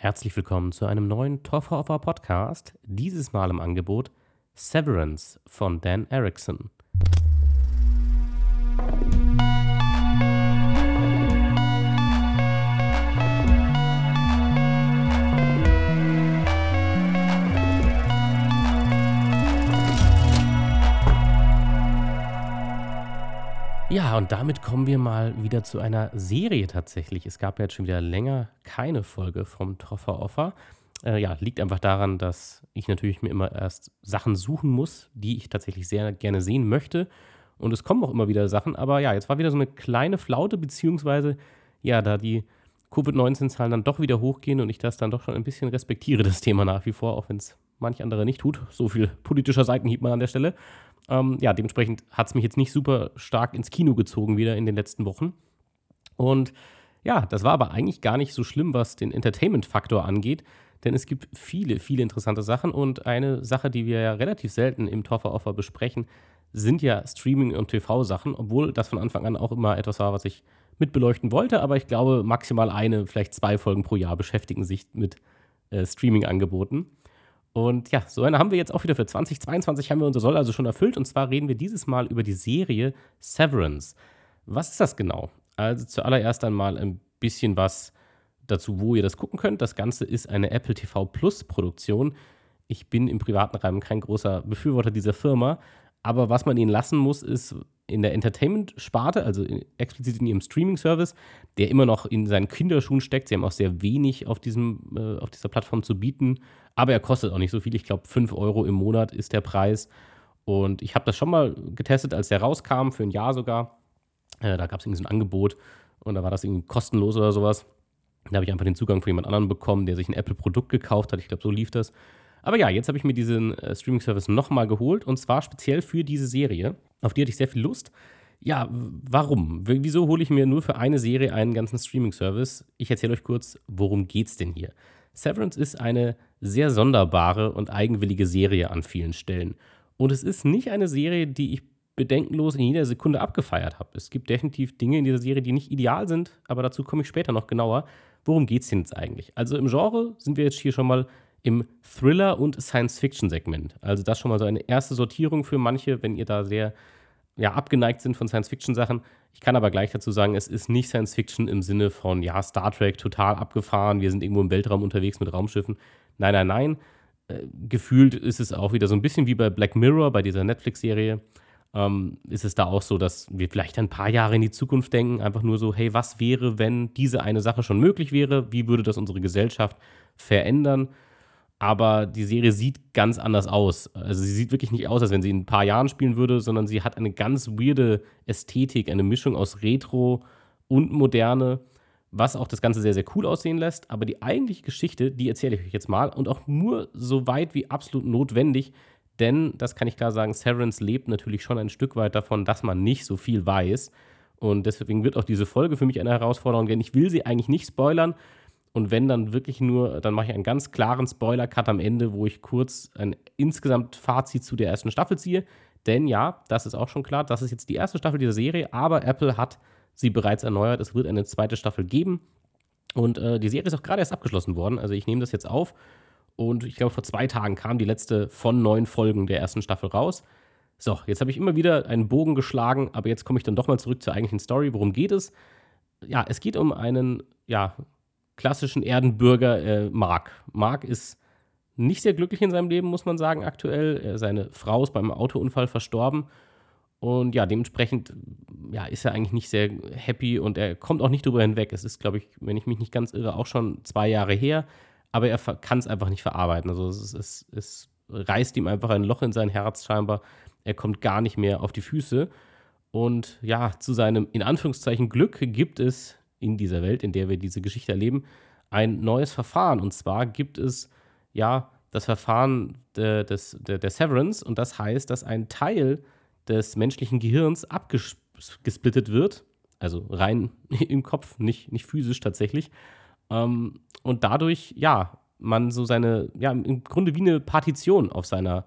Herzlich willkommen zu einem neuen Toffer Podcast. Dieses Mal im Angebot Severance von Dan Erickson. Und damit kommen wir mal wieder zu einer Serie tatsächlich. Es gab ja jetzt schon wieder länger keine Folge vom Troffer Offer. Äh, ja, liegt einfach daran, dass ich natürlich mir immer erst Sachen suchen muss, die ich tatsächlich sehr gerne sehen möchte. Und es kommen auch immer wieder Sachen, aber ja, jetzt war wieder so eine kleine Flaute, beziehungsweise ja, da die Covid-19-Zahlen dann doch wieder hochgehen und ich das dann doch schon ein bisschen respektiere, das Thema nach wie vor, auch wenn es manch andere nicht tut. So viel politischer Seitenhieb mal an der Stelle. Ähm, ja, dementsprechend hat es mich jetzt nicht super stark ins Kino gezogen wieder in den letzten Wochen. Und ja, das war aber eigentlich gar nicht so schlimm, was den Entertainment-Faktor angeht, denn es gibt viele, viele interessante Sachen und eine Sache, die wir ja relativ selten im Toffer Offer besprechen, sind ja Streaming- und TV-Sachen, obwohl das von Anfang an auch immer etwas war, was ich mitbeleuchten wollte, aber ich glaube, maximal eine, vielleicht zwei Folgen pro Jahr beschäftigen sich mit äh, Streaming-Angeboten. Und ja, so eine haben wir jetzt auch wieder für 2022, haben wir unser Soll also schon erfüllt. Und zwar reden wir dieses Mal über die Serie Severance. Was ist das genau? Also zuallererst einmal ein bisschen was dazu, wo ihr das gucken könnt. Das Ganze ist eine Apple TV Plus Produktion. Ich bin im privaten Rahmen kein großer Befürworter dieser Firma, aber was man ihnen lassen muss, ist in der Entertainment-Sparte, also explizit in ihrem Streaming-Service, der immer noch in seinen Kinderschuhen steckt. Sie haben auch sehr wenig auf, diesem, äh, auf dieser Plattform zu bieten, aber er kostet auch nicht so viel. Ich glaube, 5 Euro im Monat ist der Preis. Und ich habe das schon mal getestet, als der rauskam, für ein Jahr sogar. Äh, da gab es irgendwie so ein Angebot und da war das irgendwie kostenlos oder sowas. Da habe ich einfach den Zugang von jemand anderem bekommen, der sich ein Apple-Produkt gekauft hat. Ich glaube, so lief das. Aber ja, jetzt habe ich mir diesen äh, Streaming-Service nochmal geholt und zwar speziell für diese Serie. Auf die hatte ich sehr viel Lust. Ja, warum? Wieso hole ich mir nur für eine Serie einen ganzen Streaming-Service? Ich erzähle euch kurz, worum geht's denn hier? Severance ist eine sehr sonderbare und eigenwillige Serie an vielen Stellen. Und es ist nicht eine Serie, die ich bedenkenlos in jeder Sekunde abgefeiert habe. Es gibt definitiv Dinge in dieser Serie, die nicht ideal sind, aber dazu komme ich später noch genauer. Worum geht es denn jetzt eigentlich? Also im Genre sind wir jetzt hier schon mal im Thriller- und Science-Fiction-Segment. Also das schon mal so eine erste Sortierung für manche, wenn ihr da sehr ja, abgeneigt sind von Science-Fiction-Sachen. Ich kann aber gleich dazu sagen, es ist nicht Science-Fiction im Sinne von, ja, Star Trek total abgefahren, wir sind irgendwo im Weltraum unterwegs mit Raumschiffen. Nein, nein, nein. Äh, gefühlt ist es auch wieder so ein bisschen wie bei Black Mirror, bei dieser Netflix-Serie. Ähm, ist es da auch so, dass wir vielleicht ein paar Jahre in die Zukunft denken, einfach nur so, hey, was wäre, wenn diese eine Sache schon möglich wäre? Wie würde das unsere Gesellschaft verändern? Aber die Serie sieht ganz anders aus. Also sie sieht wirklich nicht aus, als wenn sie in ein paar Jahren spielen würde, sondern sie hat eine ganz weirde Ästhetik, eine Mischung aus Retro und Moderne, was auch das Ganze sehr, sehr cool aussehen lässt. Aber die eigentliche Geschichte, die erzähle ich euch jetzt mal und auch nur so weit wie absolut notwendig, denn, das kann ich klar sagen, Severance lebt natürlich schon ein Stück weit davon, dass man nicht so viel weiß. Und deswegen wird auch diese Folge für mich eine Herausforderung, denn ich will sie eigentlich nicht spoilern, und wenn dann wirklich nur, dann mache ich einen ganz klaren Spoiler-Cut am Ende, wo ich kurz ein insgesamt Fazit zu der ersten Staffel ziehe. Denn ja, das ist auch schon klar, das ist jetzt die erste Staffel dieser Serie, aber Apple hat sie bereits erneuert. Es wird eine zweite Staffel geben. Und äh, die Serie ist auch gerade erst abgeschlossen worden. Also ich nehme das jetzt auf. Und ich glaube, vor zwei Tagen kam die letzte von neun Folgen der ersten Staffel raus. So, jetzt habe ich immer wieder einen Bogen geschlagen, aber jetzt komme ich dann doch mal zurück zur eigentlichen Story. Worum geht es? Ja, es geht um einen, ja, klassischen Erdenbürger äh, Mark. Mark ist nicht sehr glücklich in seinem Leben, muss man sagen, aktuell. Seine Frau ist beim Autounfall verstorben. Und ja, dementsprechend ja, ist er eigentlich nicht sehr happy und er kommt auch nicht drüber hinweg. Es ist, glaube ich, wenn ich mich nicht ganz irre, auch schon zwei Jahre her. Aber er kann es einfach nicht verarbeiten. Also es, es, es reißt ihm einfach ein Loch in sein Herz scheinbar. Er kommt gar nicht mehr auf die Füße. Und ja, zu seinem in Anführungszeichen Glück gibt es in dieser Welt, in der wir diese Geschichte erleben, ein neues Verfahren. Und zwar gibt es ja das Verfahren de, des, de, der Severance und das heißt, dass ein Teil des menschlichen Gehirns abgesplittet wird, also rein im Kopf, nicht, nicht physisch tatsächlich. Ähm, und dadurch, ja, man so seine, ja, im Grunde wie eine Partition auf seiner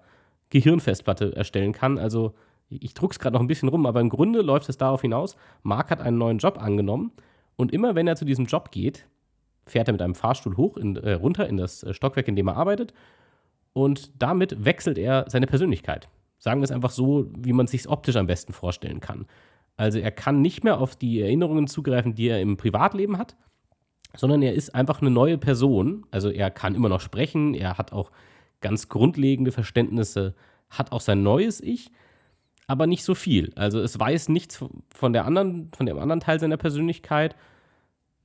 Gehirnfestplatte erstellen kann. Also ich druck's gerade noch ein bisschen rum, aber im Grunde läuft es darauf hinaus, Mark hat einen neuen Job angenommen und immer wenn er zu diesem Job geht, fährt er mit einem Fahrstuhl hoch, in, äh, runter in das äh, Stockwerk, in dem er arbeitet. Und damit wechselt er seine Persönlichkeit. Sagen wir es einfach so, wie man es sich optisch am besten vorstellen kann. Also er kann nicht mehr auf die Erinnerungen zugreifen, die er im Privatleben hat, sondern er ist einfach eine neue Person. Also er kann immer noch sprechen, er hat auch ganz grundlegende Verständnisse, hat auch sein neues Ich, aber nicht so viel. Also es weiß nichts von der anderen, von dem anderen Teil seiner Persönlichkeit.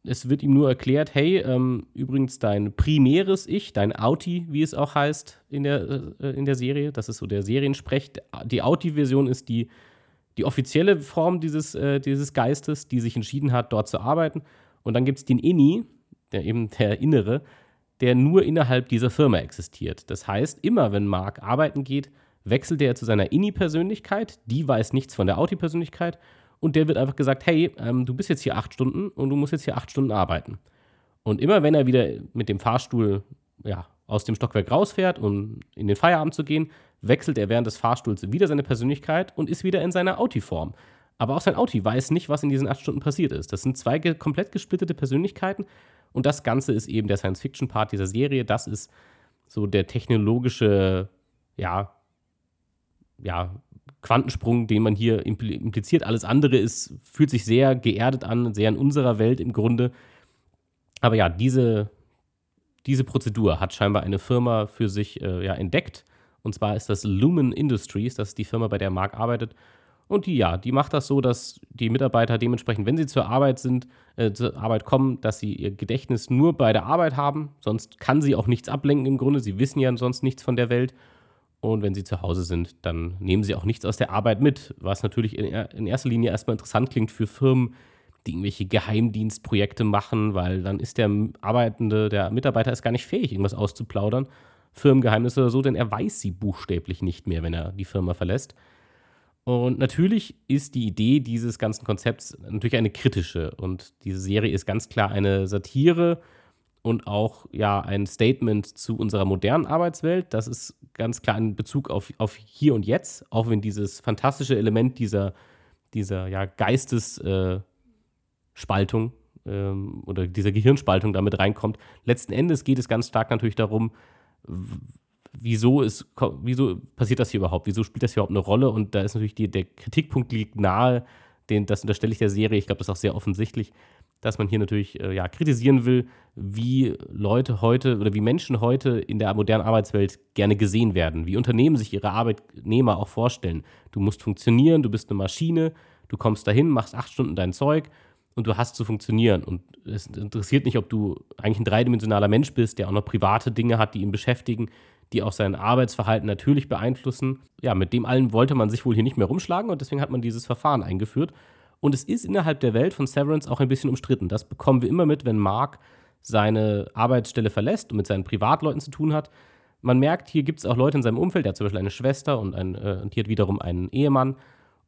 Es wird ihm nur erklärt, hey, ähm, übrigens dein primäres Ich, dein Auti, wie es auch heißt in der, äh, in der Serie, das ist so der Seriensprech. Die Auti-Version ist die, die offizielle Form dieses, äh, dieses Geistes, die sich entschieden hat, dort zu arbeiten. Und dann gibt es den Inni, der eben der Innere, der nur innerhalb dieser Firma existiert. Das heißt, immer wenn Mark arbeiten geht, wechselt er zu seiner Inni-Persönlichkeit, die weiß nichts von der Auti-Persönlichkeit und der wird einfach gesagt, hey, ähm, du bist jetzt hier acht Stunden und du musst jetzt hier acht Stunden arbeiten. Und immer wenn er wieder mit dem Fahrstuhl ja, aus dem Stockwerk rausfährt, um in den Feierabend zu gehen, wechselt er während des Fahrstuhls wieder seine Persönlichkeit und ist wieder in seiner Auti-Form. Aber auch sein Auti weiß nicht, was in diesen acht Stunden passiert ist. Das sind zwei komplett gesplittete Persönlichkeiten. Und das Ganze ist eben der Science-Fiction-Part dieser Serie. Das ist so der technologische, ja, ja, Quantensprung, den man hier impliziert. Alles andere ist, fühlt sich sehr geerdet an, sehr in unserer Welt im Grunde. Aber ja, diese, diese Prozedur hat scheinbar eine Firma für sich äh, ja, entdeckt. Und zwar ist das Lumen Industries, das ist die Firma, bei der Mark arbeitet. Und die, ja, die macht das so, dass die Mitarbeiter dementsprechend, wenn sie zur Arbeit sind, äh, zur Arbeit kommen, dass sie ihr Gedächtnis nur bei der Arbeit haben. Sonst kann sie auch nichts ablenken im Grunde. Sie wissen ja sonst nichts von der Welt. Und wenn sie zu Hause sind, dann nehmen sie auch nichts aus der Arbeit mit. Was natürlich in, erster Linie erstmal interessant klingt für Firmen, die irgendwelche Geheimdienstprojekte machen, weil dann ist der Arbeitende, der Mitarbeiter ist gar nicht fähig, irgendwas auszuplaudern. Firmengeheimnisse oder so, denn er weiß sie buchstäblich nicht mehr, wenn er die Firma verlässt. Und natürlich ist die Idee dieses ganzen Konzepts natürlich eine kritische. Und diese Serie ist ganz klar eine Satire und auch ja ein Statement zu unserer modernen Arbeitswelt. Das ist ganz klar ein Bezug auf, auf hier und jetzt, auch wenn dieses fantastische Element dieser, dieser ja, Geistesspaltung äh, ähm, oder dieser Gehirnspaltung damit reinkommt. Letzten Endes geht es ganz stark natürlich darum, wieso, ist, wieso passiert das hier überhaupt? Wieso spielt das hier überhaupt eine Rolle? Und da ist natürlich die, der Kritikpunkt liegt nahe, den, das unterstelle ich der Serie, ich glaube, das ist auch sehr offensichtlich, dass man hier natürlich äh, ja, kritisieren will, wie Leute heute oder wie Menschen heute in der modernen Arbeitswelt gerne gesehen werden, wie Unternehmen sich ihre Arbeitnehmer auch vorstellen. Du musst funktionieren, du bist eine Maschine, du kommst dahin, machst acht Stunden dein Zeug und du hast zu funktionieren. Und es interessiert nicht, ob du eigentlich ein dreidimensionaler Mensch bist, der auch noch private Dinge hat, die ihn beschäftigen die auch sein Arbeitsverhalten natürlich beeinflussen. Ja, mit dem allen wollte man sich wohl hier nicht mehr rumschlagen und deswegen hat man dieses Verfahren eingeführt. Und es ist innerhalb der Welt von Severance auch ein bisschen umstritten. Das bekommen wir immer mit, wenn Mark seine Arbeitsstelle verlässt und mit seinen Privatleuten zu tun hat. Man merkt, hier gibt es auch Leute in seinem Umfeld, der hat zum Beispiel eine Schwester und, ein, äh, und die hat wiederum einen Ehemann.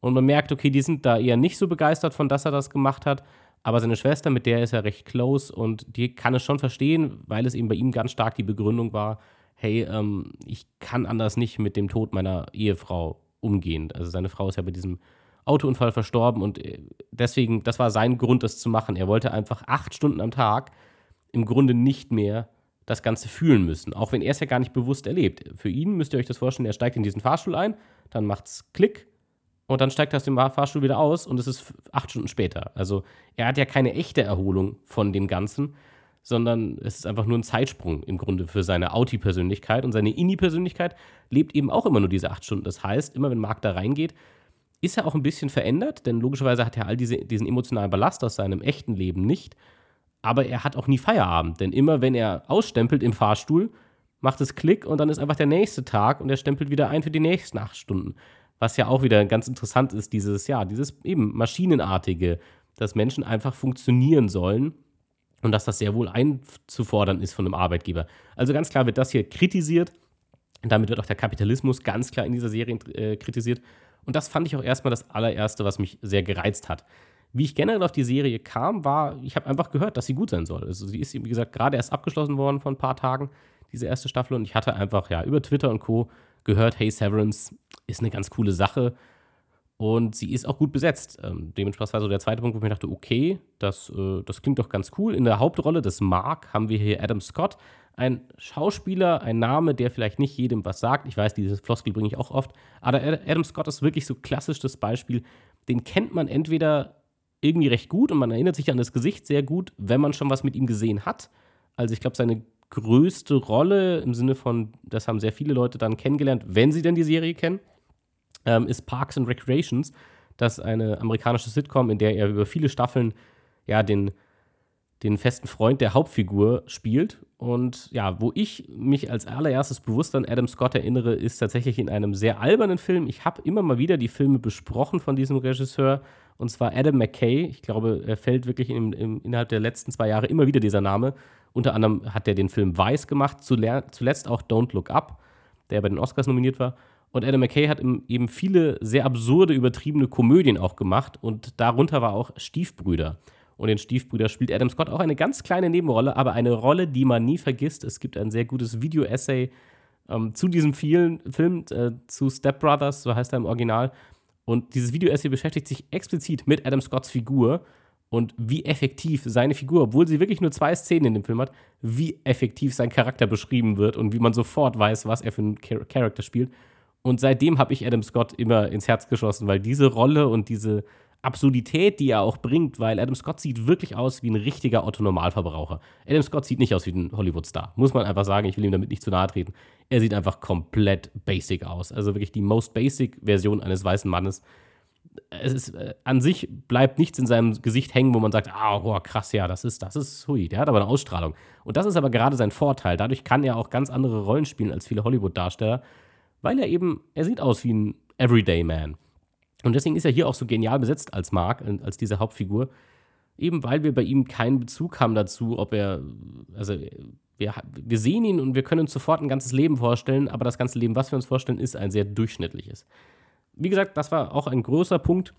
Und man merkt, okay, die sind da eher nicht so begeistert von, dass er das gemacht hat. Aber seine Schwester, mit der ist er recht close und die kann es schon verstehen, weil es eben bei ihm ganz stark die Begründung war, hey, ähm, ich kann anders nicht mit dem Tod meiner Ehefrau umgehen. Also seine Frau ist ja bei diesem Autounfall verstorben und äh, deswegen, das war sein Grund, das zu machen. Er wollte einfach acht Stunden am Tag im Grunde nicht mehr das Ganze fühlen müssen, auch wenn er es ja gar nicht bewusst erlebt. Für ihn müsst ihr euch das vorstellen, er steigt in diesen Fahrstuhl ein, dann macht's Klick und dann steigt er aus dem Fahrstuhl wieder aus und es ist acht Stunden später. Also er hat ja keine echte Erholung von dem Ganzen, sondern es ist einfach nur ein Zeitsprung im Grunde für seine Auti-Persönlichkeit. Und seine Inni-Persönlichkeit lebt eben auch immer nur diese acht Stunden. Das heißt, immer wenn Marc da reingeht, ist er auch ein bisschen verändert, denn logischerweise hat er all diese, diesen emotionalen Ballast aus seinem echten Leben nicht. Aber er hat auch nie Feierabend, denn immer wenn er ausstempelt im Fahrstuhl, macht es Klick und dann ist einfach der nächste Tag und er stempelt wieder ein für die nächsten acht Stunden. Was ja auch wieder ganz interessant ist, dieses, ja, dieses eben maschinenartige, dass Menschen einfach funktionieren sollen und dass das sehr wohl einzufordern ist von einem Arbeitgeber. Also ganz klar wird das hier kritisiert. Damit wird auch der Kapitalismus ganz klar in dieser Serie äh, kritisiert. Und das fand ich auch erstmal das allererste, was mich sehr gereizt hat. Wie ich generell auf die Serie kam, war, ich habe einfach gehört, dass sie gut sein soll. Also sie ist, wie gesagt, gerade erst abgeschlossen worden vor ein paar Tagen, diese erste Staffel. Und ich hatte einfach ja über Twitter und Co. gehört, hey, Severance ist eine ganz coole Sache. Und sie ist auch gut besetzt. Ähm, dementsprechend war so der zweite Punkt, wo ich mir dachte, okay, das, äh, das klingt doch ganz cool. In der Hauptrolle des Mark haben wir hier Adam Scott, ein Schauspieler, ein Name, der vielleicht nicht jedem was sagt. Ich weiß, dieses Floskel bringe ich auch oft. Aber Adam Scott ist wirklich so klassisch das Beispiel. Den kennt man entweder irgendwie recht gut und man erinnert sich an das Gesicht sehr gut, wenn man schon was mit ihm gesehen hat. Also ich glaube, seine größte Rolle im Sinne von, das haben sehr viele Leute dann kennengelernt, wenn sie denn die Serie kennen, ähm, ist Parks and Recreations. Das ist eine amerikanische Sitcom, in der er über viele Staffeln ja den, den festen Freund der Hauptfigur spielt. Und ja, wo ich mich als allererstes bewusst an Adam Scott erinnere, ist tatsächlich in einem sehr albernen Film. Ich habe immer mal wieder die Filme besprochen von diesem Regisseur, und zwar Adam McKay. Ich glaube, er fällt wirklich in, in, innerhalb der letzten zwei Jahre immer wieder dieser Name. Unter anderem hat er den Film Weiß gemacht, zuletzt auch Don't Look Up, der bei den Oscars nominiert war. Und Adam McKay hat eben viele sehr absurde, übertriebene Komödien auch gemacht und darunter war auch Stiefbrüder. Und in Stiefbrüder spielt Adam Scott auch eine ganz kleine Nebenrolle, aber eine Rolle, die man nie vergisst. Es gibt ein sehr gutes Video-Essay ähm, zu diesem vielen Film, äh, zu Step Brothers, so heißt er im Original. Und dieses Video-Essay beschäftigt sich explizit mit Adam Scotts Figur und wie effektiv seine Figur, obwohl sie wirklich nur zwei Szenen in dem Film hat, wie effektiv sein Charakter beschrieben wird und wie man sofort weiß, was er für einen Char Charakter spielt. Und seitdem habe ich Adam Scott immer ins Herz geschossen, weil diese Rolle und diese Absurdität, die er auch bringt, weil Adam Scott sieht wirklich aus wie ein richtiger Otto-Normalverbraucher. Adam Scott sieht nicht aus wie ein Hollywood-Star, muss man einfach sagen. Ich will ihm damit nicht zu nahe treten. Er sieht einfach komplett basic aus. Also wirklich die most basic Version eines weißen Mannes. Es ist, äh, an sich bleibt nichts in seinem Gesicht hängen, wo man sagt, ah, oh, krass, ja, das ist, das ist, hui, der hat aber eine Ausstrahlung. Und das ist aber gerade sein Vorteil. Dadurch kann er auch ganz andere Rollen spielen als viele Hollywood-Darsteller weil er eben, er sieht aus wie ein Everyday Man. Und deswegen ist er hier auch so genial besetzt als Mark, äh, als diese Hauptfigur. Eben weil wir bei ihm keinen Bezug haben dazu, ob er, also wir, wir sehen ihn und wir können uns sofort ein ganzes Leben vorstellen, aber das ganze Leben, was wir uns vorstellen, ist ein sehr durchschnittliches. Wie gesagt, das war auch ein großer Punkt,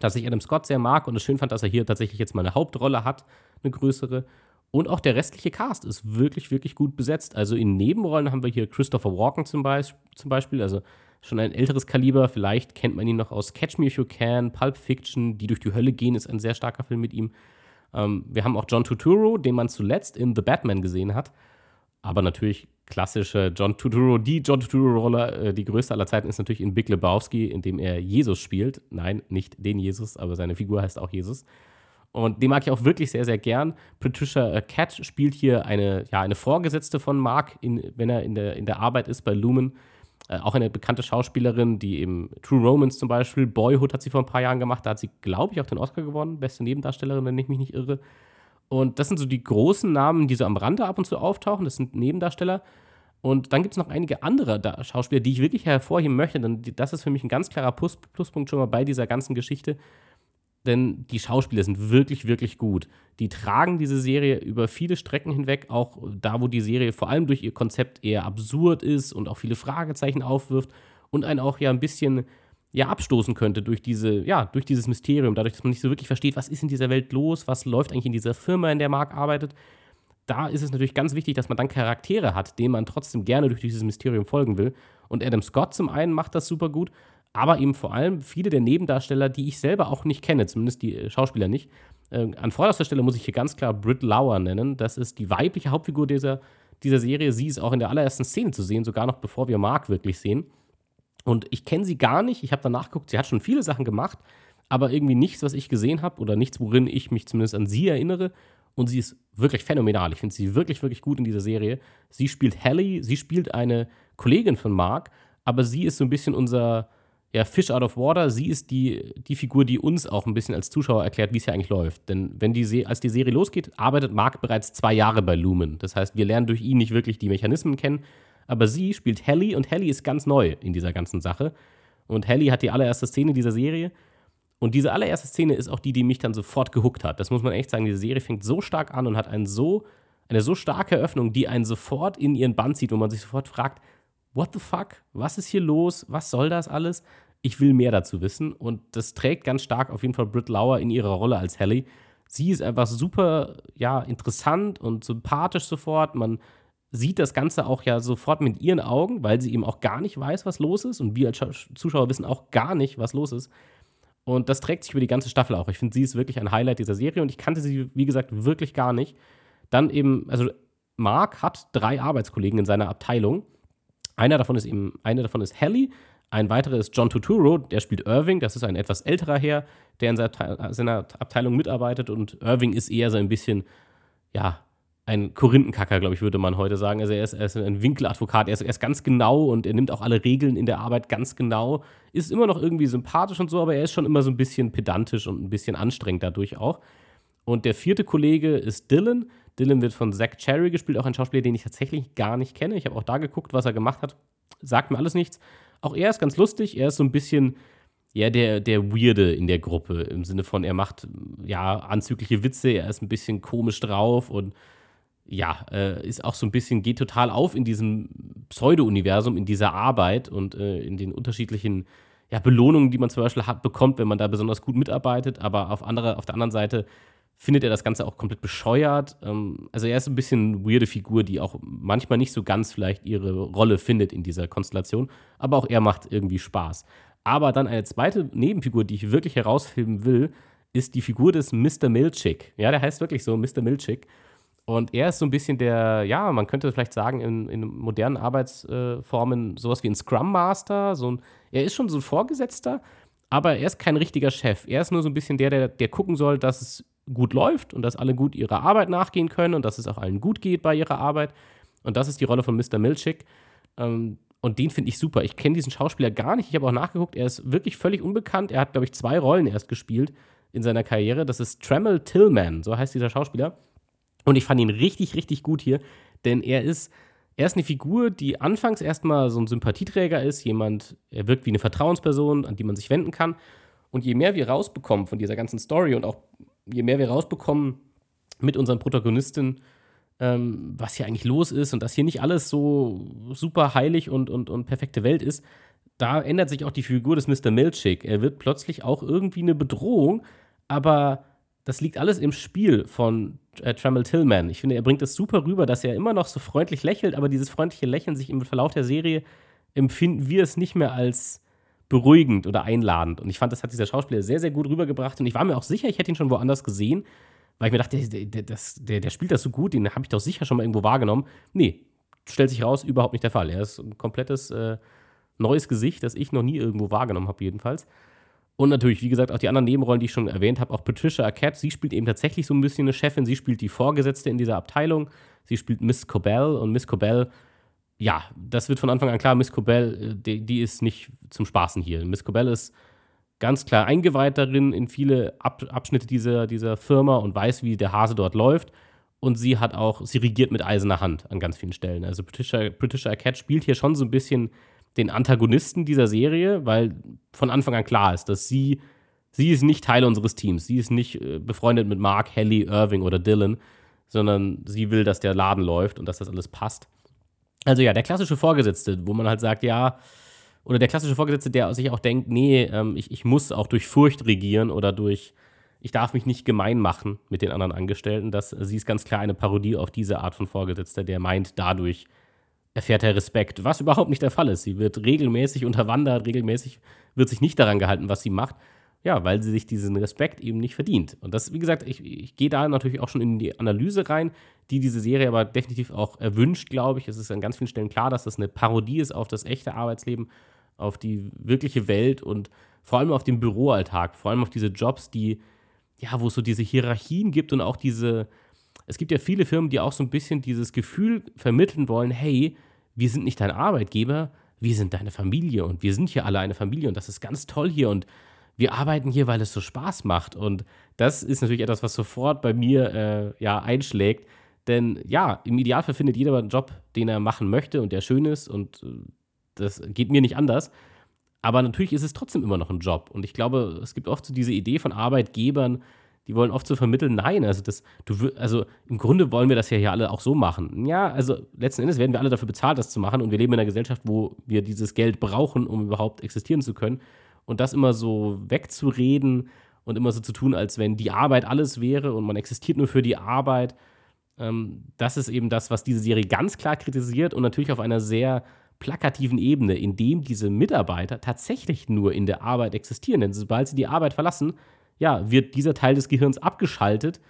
dass ich Adam Scott sehr mag und es schön fand, dass er hier tatsächlich jetzt mal eine Hauptrolle hat, eine größere. Und auch der restliche Cast ist wirklich, wirklich gut besetzt. Also in Nebenrollen haben wir hier Christopher Walken zum, Beis zum Beispiel, also schon ein älteres Kaliber. Vielleicht kennt man ihn noch aus Catch Me If You Can, Pulp Fiction, Die durch die Hölle gehen, ist ein sehr starker Film mit ihm. Ähm, wir haben auch John Turturro, den man zuletzt in The Batman gesehen hat. Aber natürlich klassische John Turturro, die John Turturro-Rolle, äh, die größte aller Zeiten, ist natürlich in Big Lebowski, in dem er Jesus spielt. Nein, nicht den Jesus, aber seine Figur heißt auch Jesus. Und den mag ich auch wirklich sehr, sehr gern. Patricia äh, Cat spielt hier eine, ja, eine Vorgesetzte von Mark, in, wenn er in der, in der Arbeit ist bei Lumen. Äh, auch eine bekannte Schauspielerin, die im True Romance zum Beispiel, Boyhood hat sie vor ein paar Jahren gemacht. Da hat sie, glaube ich, auch den Oscar gewonnen. Beste Nebendarstellerin, wenn ich mich nicht irre. Und das sind so die großen Namen, die so am Rande ab und zu auftauchen. Das sind Nebendarsteller. Und dann gibt es noch einige andere Schauspieler, die ich wirklich hervorheben möchte. Denn das ist für mich ein ganz klarer Plus Pluspunkt schon mal bei dieser ganzen Geschichte denn die Schauspieler sind wirklich, wirklich gut. Die tragen diese Serie über viele Strecken hinweg, auch da, wo die Serie vor allem durch ihr Konzept eher absurd ist und auch viele Fragezeichen aufwirft und einen auch ja ein bisschen ja, abstoßen könnte durch diese, ja, durch dieses Mysterium, dadurch, dass man nicht so wirklich versteht, was ist in dieser Welt los, was läuft eigentlich in dieser Firma, in der Mark arbeitet. Da ist es natürlich ganz wichtig, dass man dann Charaktere hat, denen man trotzdem gerne durch dieses Mysterium folgen will. Und Adam Scott zum einen macht das super gut aber eben vor allem viele der Nebendarsteller, die ich selber auch nicht kenne, zumindest die äh, Schauspieler nicht. Äh, an vorderster Stelle muss ich hier ganz klar Britt Lauer nennen. Das ist die weibliche Hauptfigur dieser, dieser Serie. Sie ist auch in der allerersten Szene zu sehen, sogar noch bevor wir Mark wirklich sehen. Und ich kenne sie gar nicht. Ich habe danach geguckt, sie hat schon viele Sachen gemacht, aber irgendwie nichts, was ich gesehen habe oder nichts, worin ich mich zumindest an sie erinnere. Und sie ist wirklich phänomenal. Ich finde sie wirklich, wirklich gut in dieser Serie. Sie spielt Hallie, sie spielt eine Kollegin von Mark, aber sie ist so ein bisschen unser, ja, Fish out of water, sie ist die, die Figur, die uns auch ein bisschen als Zuschauer erklärt, wie es hier eigentlich läuft. Denn wenn die als die Serie losgeht, arbeitet Mark bereits zwei Jahre bei Lumen. Das heißt, wir lernen durch ihn nicht wirklich die Mechanismen kennen. Aber sie spielt Hallie und Hallie ist ganz neu in dieser ganzen Sache. Und Hallie hat die allererste Szene dieser Serie. Und diese allererste Szene ist auch die, die mich dann sofort gehuckt hat. Das muss man echt sagen. Diese Serie fängt so stark an und hat einen so, eine so starke Eröffnung, die einen sofort in ihren Band zieht, wo man sich sofort fragt, what the fuck? Was ist hier los? Was soll das alles? Ich will mehr dazu wissen. Und das trägt ganz stark auf jeden Fall Britt Lauer in ihrer Rolle als Hallie. Sie ist einfach super, ja, interessant und sympathisch sofort. Man sieht das Ganze auch ja sofort mit ihren Augen, weil sie eben auch gar nicht weiß, was los ist. Und wir als Zuschauer wissen auch gar nicht, was los ist. Und das trägt sich über die ganze Staffel auch. Ich finde, sie ist wirklich ein Highlight dieser Serie und ich kannte sie, wie gesagt, wirklich gar nicht. Dann eben, also Mark hat drei Arbeitskollegen in seiner Abteilung. Einer davon ist eben, eine davon ist Hallie, ein weiterer ist John Turturro, der spielt Irving, das ist ein etwas älterer Herr, der in seiner Abteilung mitarbeitet und Irving ist eher so ein bisschen, ja, ein Korinthenkacker, glaube ich, würde man heute sagen. Also er ist, er ist ein Winkeladvokat, er ist, er ist, ganz genau und er nimmt auch alle Regeln in der Arbeit ganz genau. Ist immer noch irgendwie sympathisch und so, aber er ist schon immer so ein bisschen pedantisch und ein bisschen anstrengend dadurch auch. Und der vierte Kollege ist Dylan. Dylan wird von Zach Cherry gespielt, auch ein Schauspieler, den ich tatsächlich gar nicht kenne. Ich habe auch da geguckt, was er gemacht hat. Sagt mir alles nichts. Auch er ist ganz lustig. Er ist so ein bisschen, ja, der, der Weirde in der Gruppe. Im Sinne von, er macht, ja, anzügliche Witze. Er ist ein bisschen komisch drauf und ja, äh, ist auch so ein bisschen, geht total auf in diesem Pseudo-Universum, in dieser Arbeit und äh, in den unterschiedlichen ja, Belohnungen, die man zum Beispiel hat, bekommt, wenn man da besonders gut mitarbeitet. Aber auf, andere, auf der anderen Seite findet er das Ganze auch komplett bescheuert. Ähm, also er ist ein bisschen eine weirde Figur, die auch manchmal nicht so ganz vielleicht ihre Rolle findet in dieser Konstellation. Aber auch er macht irgendwie Spaß. Aber dann eine zweite Nebenfigur, die ich wirklich herausfilmen will, ist die Figur des Mr. Milchick. Ja, der heißt wirklich so, Mr. Milchick. Und er ist so ein bisschen der, ja, man könnte vielleicht sagen, in, in modernen Arbeitsformen sowas wie ein Scrum Master. So ein, er ist schon so ein Vorgesetzter, aber er ist kein richtiger Chef. Er ist nur so ein bisschen der, der, der gucken soll, dass es gut läuft und dass alle gut ihrer Arbeit nachgehen können und dass es auch allen gut geht bei ihrer Arbeit. Und das ist die Rolle von Mr. Milchick. Ähm, und den finde ich super. Ich kenne diesen Schauspieler gar nicht. Ich habe auch nachgeguckt. Er ist wirklich völlig unbekannt. Er hat, glaube ich, zwei Rollen erst gespielt in seiner Karriere. Das ist Tremel Tillman, so heißt dieser Schauspieler. Und ich fand ihn richtig, richtig gut hier, denn er ist, er ist eine Figur, die anfangs erstmal so ein Sympathieträger ist, jemand, er wirkt wie eine Vertrauensperson, an die man sich wenden kann. Und je mehr wir rausbekommen von dieser ganzen Story und auch je mehr wir rausbekommen mit unseren Protagonisten, ähm, was hier eigentlich los ist und dass hier nicht alles so super heilig und, und, und perfekte Welt ist, da ändert sich auch die Figur des Mr. Milchick. Er wird plötzlich auch irgendwie eine Bedrohung, aber das liegt alles im Spiel von äh, Tremel Tillman. Ich finde, er bringt es super rüber, dass er immer noch so freundlich lächelt, aber dieses freundliche Lächeln sich im Verlauf der Serie empfinden wir es nicht mehr als beruhigend oder einladend. Und ich fand, das hat dieser Schauspieler sehr, sehr gut rübergebracht. Und ich war mir auch sicher, ich hätte ihn schon woanders gesehen, weil ich mir dachte, der, der, das, der, der spielt das so gut, den habe ich doch sicher schon mal irgendwo wahrgenommen. Nee, stellt sich raus, überhaupt nicht der Fall. Er ist ein komplettes äh, neues Gesicht, das ich noch nie irgendwo wahrgenommen habe, jedenfalls. Und natürlich, wie gesagt, auch die anderen Nebenrollen, die ich schon erwähnt habe, auch Patricia Arquette, sie spielt eben tatsächlich so ein bisschen eine Chefin, sie spielt die Vorgesetzte in dieser Abteilung, sie spielt Miss Cobell und Miss Cobell, ja, das wird von Anfang an klar, Miss Cobell, äh, die, die ist nicht zum Spaßen hier. Miss Cobell ist ganz klar eingeweiht darin in viele Ab Abschnitte dieser, dieser Firma und weiß, wie der Hase dort läuft. Und sie hat auch, sie regiert mit eiserner Hand an ganz vielen Stellen. Also Patricia, Patricia Arquette spielt hier schon so ein bisschen den Antagonisten dieser Serie, weil von Anfang an klar ist, dass sie, sie ist nicht Teil unseres Teams. Sie ist nicht äh, befreundet mit Mark, Helly, Irving oder Dylan, sondern sie will, dass der Laden läuft und dass das alles passt. Also ja, der klassische Vorgesetzte, wo man halt sagt, ja, oder der klassische Vorgesetzte, der sich auch denkt, nee, ähm, ich, ich muss auch durch Furcht regieren oder durch, ich darf mich nicht gemein machen mit den anderen Angestellten. Das, sie ist ganz klar eine Parodie auf diese Art von Vorgesetzter, der meint, dadurch erfährt er Respekt, was überhaupt nicht der Fall ist. Sie wird regelmäßig unterwandert, regelmäßig wird sich nicht daran gehalten, was sie macht. Ja, weil sie sich diesen Respekt eben nicht verdient. Und das, wie gesagt, ich, ich gehe da natürlich auch schon in die Analyse rein, die diese Serie aber definitiv auch erwünscht, glaube ich. Es ist an ganz vielen Stellen klar, dass das eine Parodie ist auf das echte Arbeitsleben, auf die wirkliche Welt und vor allem auf den Büroalltag, vor allem auf diese Jobs, die, ja, wo es so diese Hierarchien gibt und auch diese, es gibt ja viele Firmen, die auch so ein bisschen dieses Gefühl vermitteln wollen, hey, wir sind nicht dein Arbeitgeber, wir sind deine Familie und wir sind hier alle eine Familie und das ist ganz toll hier und wir arbeiten hier, weil es so Spaß macht. Und das ist natürlich etwas, was sofort bei mir äh, ja, einschlägt. Denn ja, im Idealfall findet jeder einen Job, den er machen möchte und der schön ist und äh, das geht mir nicht anders. Aber natürlich ist es trotzdem immer noch ein Job. Und ich glaube, es gibt oft so diese Idee von Arbeitgebern, die wollen oft so vermitteln, nein, also das, du, also im Grunde wollen wir das ja hier alle auch so machen. Ja, also letzten Endes werden wir alle dafür bezahlt, das zu machen und wir leben in einer Gesellschaft, wo wir dieses Geld brauchen, um überhaupt existieren zu können. Und das immer so wegzureden und immer so zu tun, als wenn die Arbeit alles wäre und man existiert nur für die Arbeit, Ähm, das ist eben das, was diese Serie ganz klar kritisiert und natürlich auf einer sehr plakativen Ebene, in dem diese Mitarbeiter tatsächlich nur in der Arbeit existieren. Denn sobald sie die Arbeit verlassen, ja, wird dieser Teil des Gehirns abgeschaltet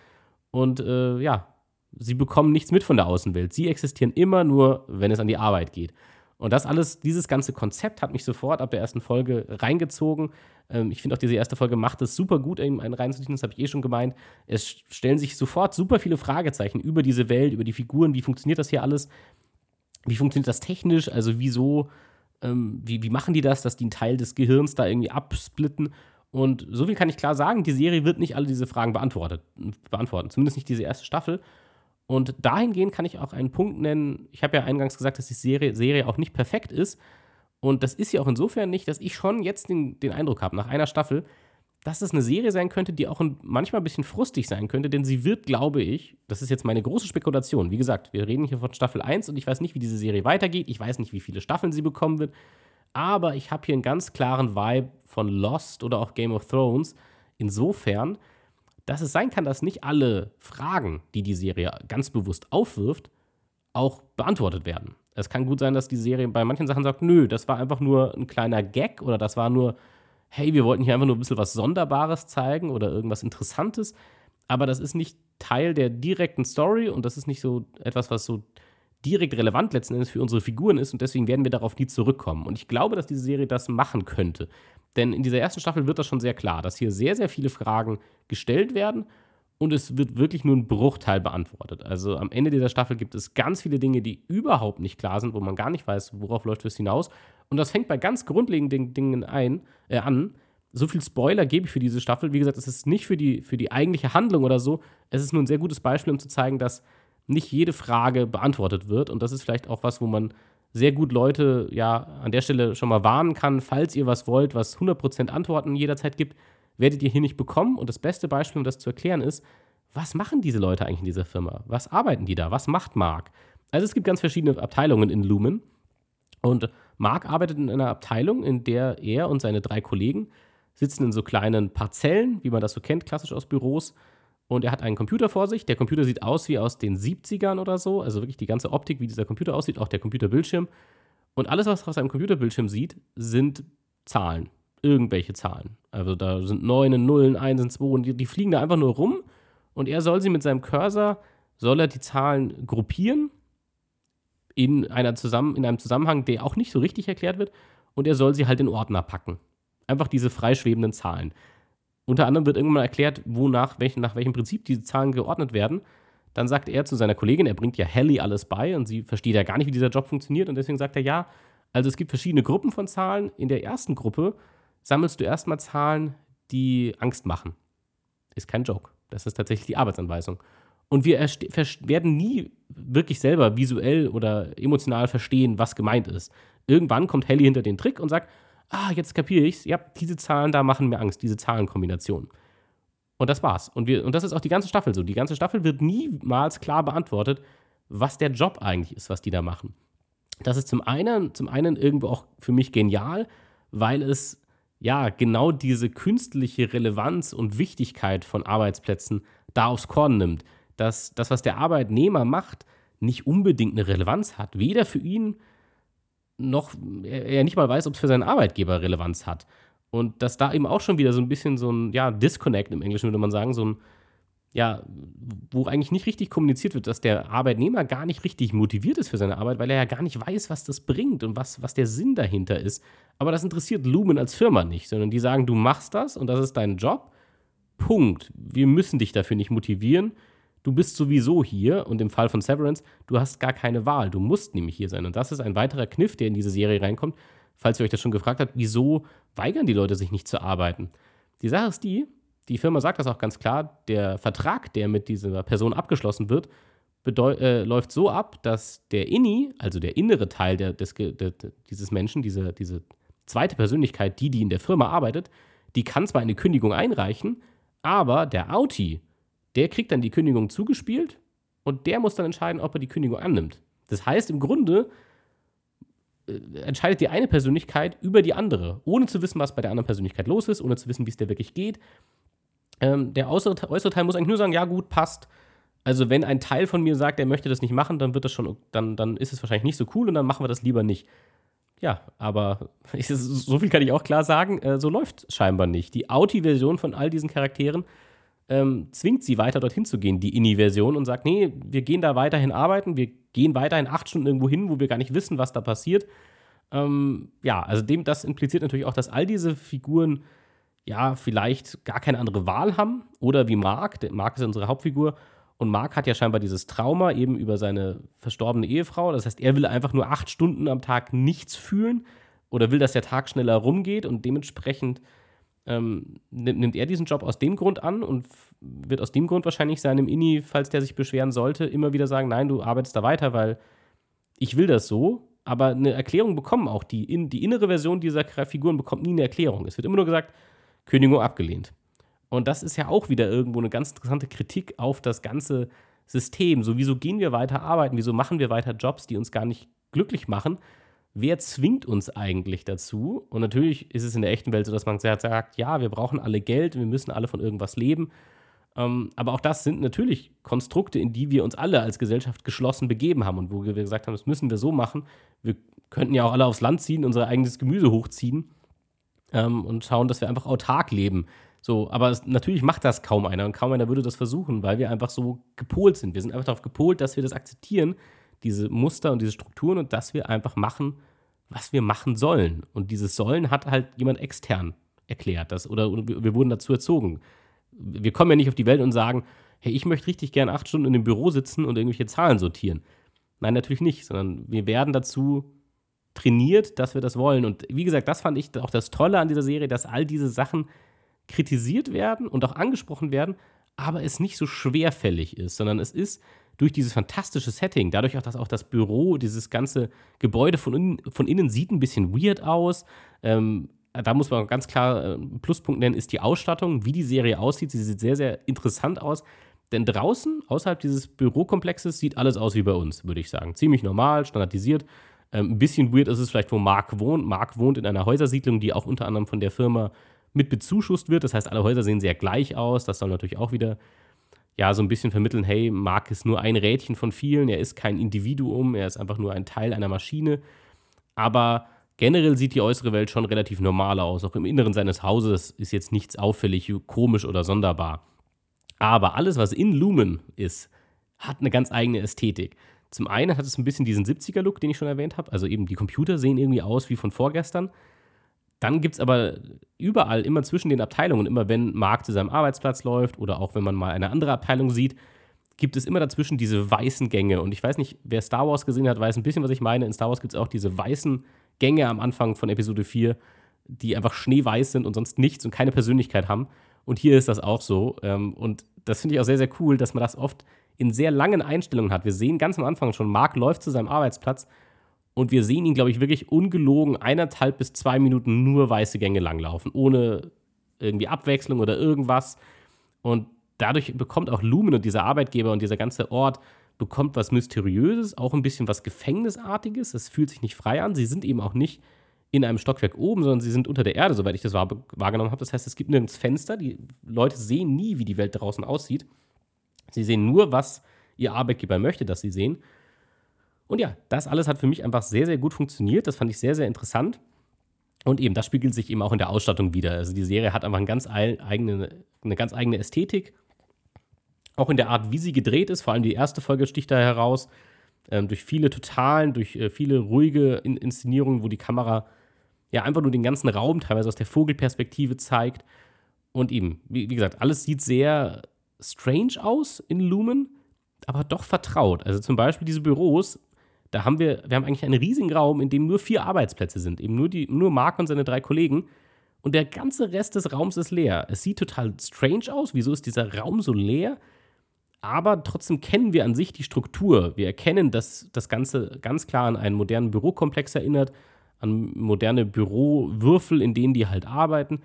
und äh, ja, sie bekommen nichts mit von der Außenwelt. Sie existieren immer nur, wenn es an die Arbeit geht. Und das alles, dieses ganze Konzept hat mich sofort ab der ersten Folge reingezogen. Ähm, ich finde auch, diese erste Folge macht es super gut, einen reinzuziehen, das habe ich eh schon gemeint. Es stellen sich sofort super viele Fragezeichen über diese Welt, über die Figuren, wie funktioniert das hier alles, wie funktioniert das technisch, also wieso, ähm, wie, wie machen die das, dass die einen Teil des Gehirns da irgendwie absplitten. Und so viel kann ich klar sagen, die Serie wird nicht alle diese Fragen beantwortet, beantworten, zumindest nicht diese erste Staffel. Und dahingehend kann ich auch einen Punkt nennen. Ich habe ja eingangs gesagt, dass die Serie, Serie auch nicht perfekt ist. Und das ist ja auch insofern nicht, dass ich schon jetzt den, den Eindruck habe, nach einer Staffel, dass es eine Serie sein könnte, die auch manchmal ein bisschen frustig sein könnte, denn sie wird, glaube ich, das ist jetzt meine große Spekulation. Wie gesagt, wir reden hier von Staffel 1 und ich weiß nicht, wie diese Serie weitergeht. Ich weiß nicht, wie viele Staffeln sie bekommen wird. Aber ich habe hier einen ganz klaren Vibe von Lost oder auch Game of Thrones. Insofern, dass es sein kann, dass nicht alle Fragen, die die Serie ganz bewusst aufwirft, auch beantwortet werden. Es kann gut sein, dass die Serie bei manchen Sachen sagt, nö, das war einfach nur ein kleiner Gag oder das war nur, hey, wir wollten hier einfach nur ein bisschen was Sonderbares zeigen oder irgendwas Interessantes, aber das ist nicht Teil der direkten Story und das ist nicht so etwas, was so direkt relevant letzten Endes für unsere Figuren ist und deswegen werden wir darauf nie zurückkommen. Und ich glaube, dass diese Serie das machen könnte. Denn in dieser ersten Staffel wird das schon sehr klar, dass hier sehr, sehr viele Fragen gestellt werden und es wird wirklich nur ein Bruchteil beantwortet. Also am Ende dieser Staffel gibt es ganz viele Dinge, die überhaupt nicht klar sind, wo man gar nicht weiß, worauf läuft es hinaus. Und das fängt bei ganz grundlegenden Dingen ein, äh, an. So viel Spoiler gebe ich für diese Staffel. Wie gesagt, es ist nicht für die, für die eigentliche Handlung oder so. Es ist nur ein sehr gutes Beispiel, um zu zeigen, dass nicht jede Frage beantwortet wird. Und das ist vielleicht auch was, wo man sehr gut Leute ja an der Stelle schon mal warnen kann, falls ihr was wollt, was 100% Antworten jederzeit gibt, werdet ihr hier nicht bekommen. Und das beste Beispiel, um das zu erklären, ist, was machen diese Leute eigentlich in dieser Firma? Was arbeiten die da? Was macht Mark? Also es gibt ganz verschiedene Abteilungen in Lumen. Und Mark arbeitet in einer Abteilung, in der er und seine drei Kollegen sitzen in so kleinen Parzellen, wie man das so kennt, klassisch aus Büros. Und er hat einen Computer vor sich. Der Computer sieht aus wie aus den 70ern oder so. Also wirklich die ganze Optik, wie dieser Computer aussieht, auch der Computerbildschirm. Und alles, was er auf seinem Computerbildschirm sieht, sind Zahlen irgendwelche Zahlen. Also da sind Neunen, Nullen, Einsen, Zwei, die, die fliegen da einfach nur rum und er soll sie mit seinem Cursor, soll er die Zahlen gruppieren in, einer zusammen, in einem Zusammenhang, der auch nicht so richtig erklärt wird und er soll sie halt in Ordner packen. Einfach diese freischwebenden Zahlen. Unter anderem wird irgendwann erklärt, wonach, welch, nach welchem Prinzip diese Zahlen geordnet werden. Dann sagt er zu seiner Kollegin, er bringt ja Helly alles bei und sie versteht ja gar nicht, wie dieser Job funktioniert und deswegen sagt er, ja, also es gibt verschiedene Gruppen von Zahlen. In der ersten Gruppe sammelst du erstmal Zahlen, die Angst machen. Ist kein Joke. Das ist tatsächlich die Arbeitsanweisung. Und wir werden nie wirklich selber visuell oder emotional verstehen, was gemeint ist. Irgendwann kommt Helly hinter den Trick und sagt, ah, jetzt kapiere ich's. Ja, diese Zahlen da machen mir Angst, diese Zahlenkombination. Und das war's. Und, wir, und das ist auch die ganze Staffel so. Die ganze Staffel wird niemals klar beantwortet, was der Job eigentlich ist, was die da machen. Das ist zum einen, zum einen irgendwo auch für mich genial, weil es ja, genau diese künstliche Relevanz und Wichtigkeit von Arbeitsplätzen da aufs Korn nimmt. Dass das, was der Arbeitnehmer macht, nicht unbedingt eine Relevanz hat. Weder für ihn noch er nicht mal weiß, ob es für seinen Arbeitgeber Relevanz hat. Und dass da eben auch schon wieder so ein bisschen so ein ja, Disconnect im Englischen würde man sagen, so ein ja, wo eigentlich nicht richtig kommuniziert wird, dass der Arbeitnehmer gar nicht richtig motiviert ist für seine Arbeit, weil er ja gar nicht weiß, was das bringt und was, was der Sinn dahinter ist. Aber das interessiert Lumen als Firma nicht, sondern die sagen, du machst das und das ist dein Job. Punkt. Wir müssen dich dafür nicht motivieren. Du bist sowieso hier und im Fall von Severance, du hast gar keine Wahl. Du musst nämlich hier sein. Und das ist ein weiterer Kniff, der in diese Serie reinkommt. Falls ihr euch das schon gefragt habt, wieso weigern die Leute sich nicht zu arbeiten? Die Sache ist die, die Firma sagt das auch ganz klar, der Vertrag, der mit dieser Person abgeschlossen wird, äh, läuft so ab, dass der Inni, also der innere Teil der, des, der, dieses Menschen, diese, diese zweite Persönlichkeit, die, die in der Firma arbeitet, die kann zwar eine Kündigung einreichen, aber der Auti, der kriegt dann die Kündigung zugespielt und der muss dann entscheiden, ob er die Kündigung annimmt. Das heißt, im Grunde äh, entscheidet die eine Persönlichkeit über die andere, ohne zu wissen, was bei der anderen Persönlichkeit los ist, ohne zu wissen, wie es der wirklich geht. Ähm, der äußere, äußere, Teil muss eigentlich nur sagen, ja gut, passt. Also, wenn ein Teil von mir sagt, er möchte das nicht machen, dann wird das schon, dann, dann ist es wahrscheinlich nicht so cool und dann machen wir das lieber nicht. Ja, aber so viel kann ich auch klar sagen, äh, so läuft scheinbar nicht. Die Auti-Version von all diesen Charakteren ähm, zwingt sie weiter dorthin zu gehen, die Inni-Version, und sagt, nee, wir gehen da weiterhin arbeiten, wir gehen weiterhin acht Stunden irgendwo hin, wo wir gar nicht wissen, was da passiert. Ähm, ja, also dem, das impliziert natürlich auch, dass all diese Figuren ja vielleicht gar keine andere Wahl haben. Oder wie Mark, Mark ist unsere Hauptfigur, und Mark hat ja scheinbar dieses Trauma eben über seine verstorbene Ehefrau. Das heißt, er will einfach nur acht Stunden am Tag nichts fühlen oder will, dass der Tag schneller rumgeht und dementsprechend ähm, nimmt er diesen Job aus dem Grund an und wird aus dem Grund wahrscheinlich seinem Inni, falls der sich beschweren sollte, immer wieder sagen, nein, du arbeitest da weiter, weil ich will das so. Aber eine Erklärung bekommen auch die, in, die innere Version dieser Figuren bekommt nie eine Erklärung. Es wird immer nur gesagt, Königin abgelehnt. Und das ist ja auch wieder irgendwo eine ganz interessante Kritik auf das ganze System. So, wieso gehen wir weiter arbeiten? Wieso machen wir weiter Jobs, die uns gar nicht glücklich machen? Wer zwingt uns eigentlich dazu? Und natürlich ist es in der echten Welt so, dass man sagt, ja, wir brauchen alle Geld, wir müssen alle von irgendwas leben. Ähm, aber auch das sind natürlich Konstrukte, in die wir uns alle als Gesellschaft geschlossen begeben haben und wo wir gesagt haben, das müssen wir so machen. Wir könnten ja auch alle aufs Land ziehen, unser eigenes Gemüse hochziehen ähm, und schauen, dass wir einfach autark leben. So, aber es, natürlich macht das kaum einer und kaum einer würde das versuchen, weil wir einfach so gepolt sind. Wir sind einfach darauf gepolt, dass wir das akzeptieren, diese Muster und diese Strukturen und dass wir einfach machen, was wir machen sollen. Und dieses Sollen hat halt jemand extern erklärt. Das, oder, wir wurden dazu erzogen. Wir kommen ja nicht auf die Welt und sagen, hey, ich möchte richtig gern acht Stunden in dem Büro sitzen und irgendwelche Zahlen sortieren. Nein, natürlich nicht, sondern wir werden dazu trainiert, dass wir das wollen. Und wie gesagt, das fand ich auch das Tolle an dieser Serie, dass all diese Sachen kritisiert werden und auch angesprochen werden, aber es nicht so schwerfällig ist, sondern es ist durch dieses fantastische Setting, dadurch auch, dass auch das Büro, dieses ganze Gebäude von, innen, von innen sieht ein bisschen weird aus. Ähm, da muss man ganz klar äh, einen Pluspunkt nennen, ist die Ausstattung, wie die Serie aussieht. Sie sieht sehr, sehr interessant aus. Denn draußen, außerhalb dieses Bürokomplexes, sieht alles aus wie bei uns, würde ich sagen. Ziemlich normal, standardisiert. Ähm, ein bisschen weird ist es vielleicht, wo Mark wohnt. Mark wohnt in einer Häusersiedlung, die auch unter anderem von der Firma mit bezuschusst wird. Das heißt, alle Häuser sehen sehr gleich aus. Das soll natürlich auch wieder ja, so ein bisschen vermitteln, hey, Mark ist nur ein Rädchen von vielen, er ist kein Individuum, er ist einfach nur ein Teil einer Maschine. Aber generell sieht die äußere Welt schon relativ normal aus. Auch im Inneren seines Hauses ist jetzt nichts auffällig, komisch oder sonderbar. Aber alles, was in Lumen ist, hat eine ganz eigene Ästhetik. Zum einen hat es ein bisschen diesen 70er-Look, den ich schon erwähnt habe. Also eben die Computer sehen irgendwie aus wie von vorgestern. Dann gibt es aber überall, immer zwischen den Abteilungen, immer wenn Mark zu seinem Arbeitsplatz läuft oder auch wenn man mal eine andere Abteilung sieht, gibt es immer dazwischen diese weißen Gänge. Und ich weiß nicht, wer Star Wars gesehen hat, weiß ein bisschen, was ich meine. In Star Wars gibt es auch diese weißen Gänge am Anfang von Episode 4, die einfach schneeweiß sind und sonst nichts und keine Persönlichkeit haben. Und hier ist das auch so. Ähm, und das finde ich auch sehr, sehr cool, dass man das oft in sehr langen Einstellungen hat. Wir sehen ganz am Anfang schon, Mark läuft zu seinem Arbeitsplatz und wir sehen ihn, glaube ich, wirklich ungelogen eineinhalb bis zwei Minuten nur weiße Gänge langlaufen, ohne irgendwie Abwechslung oder irgendwas. Und dadurch bekommt auch Lumen und dieser Arbeitgeber und dieser ganze Ort bekommt was Mysteriöses, auch ein bisschen was Gefängnisartiges. Es fühlt sich nicht frei an. Sie sind eben auch nicht in einem Stockwerk oben, sondern sie sind unter der Erde, soweit ich das wahrgenommen habe. Das heißt, es gibt nirgends Fenster. Die Leute sehen nie, wie die Welt draußen aussieht. Sie sehen nur, was ihr Arbeitgeber möchte, dass sie sehen. Und ja, das alles hat für mich einfach sehr, sehr gut funktioniert. Das fand ich sehr, sehr interessant. Und eben, das spiegelt sich eben auch in der Ausstattung wieder. Also die Serie hat einfach eine ganz eigene, eine ganz eigene Ästhetik. Auch in der Art, wie sie gedreht ist. Vor allem die erste Folge sticht da heraus. Ähm, durch viele Totalen, durch äh, viele ruhige in Inszenierungen, wo die Kamera ja einfach nur den ganzen Raum teilweise aus der Vogelperspektive zeigt. Und eben, wie, wie gesagt, alles sieht sehr strange aus in Lumen, aber doch vertraut. Also zum Beispiel diese Büros da haben wir, wir haben eigentlich einen riesigen Raum, in dem nur vier Arbeitsplätze sind. Eben nur, die, nur Mark und seine drei Kollegen. Und der ganze Rest des Raums ist leer. Es sieht total strange aus. Wieso ist dieser Raum so leer? Aber trotzdem kennen wir an sich die Struktur. Wir erkennen, dass das Ganze ganz klar an einen modernen Bürokomplex erinnert, an moderne Bürowürfel, in denen die halt arbeiten.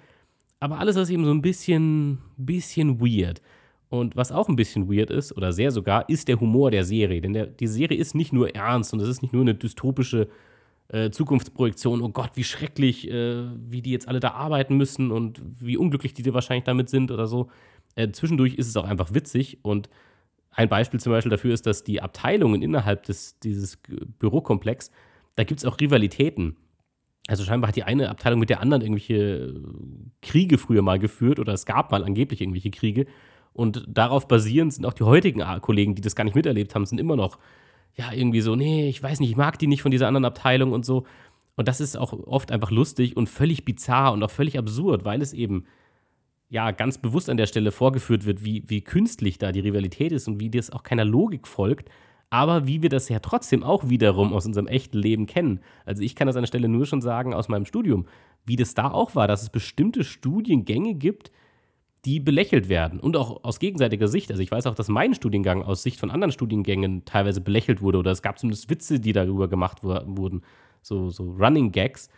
Aber alles ist eben so ein bisschen, bisschen weird. Und was auch ein bisschen weird ist, oder sehr sogar, ist der Humor der Serie. Denn der, die Serie ist nicht nur ernst und es ist nicht nur eine dystopische äh, Zukunftsprojektion, oh Gott, wie schrecklich, äh, wie die jetzt alle da arbeiten müssen und wie unglücklich die wahrscheinlich damit sind oder so. Äh, zwischendurch ist es auch einfach witzig und ein Beispiel zum Beispiel dafür ist, dass die Abteilungen innerhalb des, dieses Bürokomplex, da gibt es auch Rivalitäten. Also scheinbar hat die eine Abteilung mit der anderen irgendwelche Kriege früher mal geführt oder es gab mal angeblich irgendwelche Kriege. Und darauf basierend sind auch die heutigen Kollegen, die das gar nicht miterlebt haben, sind immer noch, ja, irgendwie so, nee, ich weiß nicht, ich mag die nicht von dieser anderen Abteilung und so. Und das ist auch oft einfach lustig und völlig bizarr und auch völlig absurd, weil es eben ja ganz bewusst an der Stelle vorgeführt wird, wie, wie künstlich da die Rivalität ist und wie das auch keiner Logik folgt, aber wie wir das ja trotzdem auch wiederum aus unserem echten Leben kennen. Also ich kann das an der Stelle nur schon sagen aus meinem Studium, wie das da auch war, dass es bestimmte Studiengänge gibt, die belächelt werden und auch aus gegenseitiger Sicht. Also ich weiß auch, dass mein Studiengang aus Sicht von anderen Studiengängen teilweise belächelt wurde oder es gab zumindest Witze, die darüber gemacht wurden, so, so Running Gags.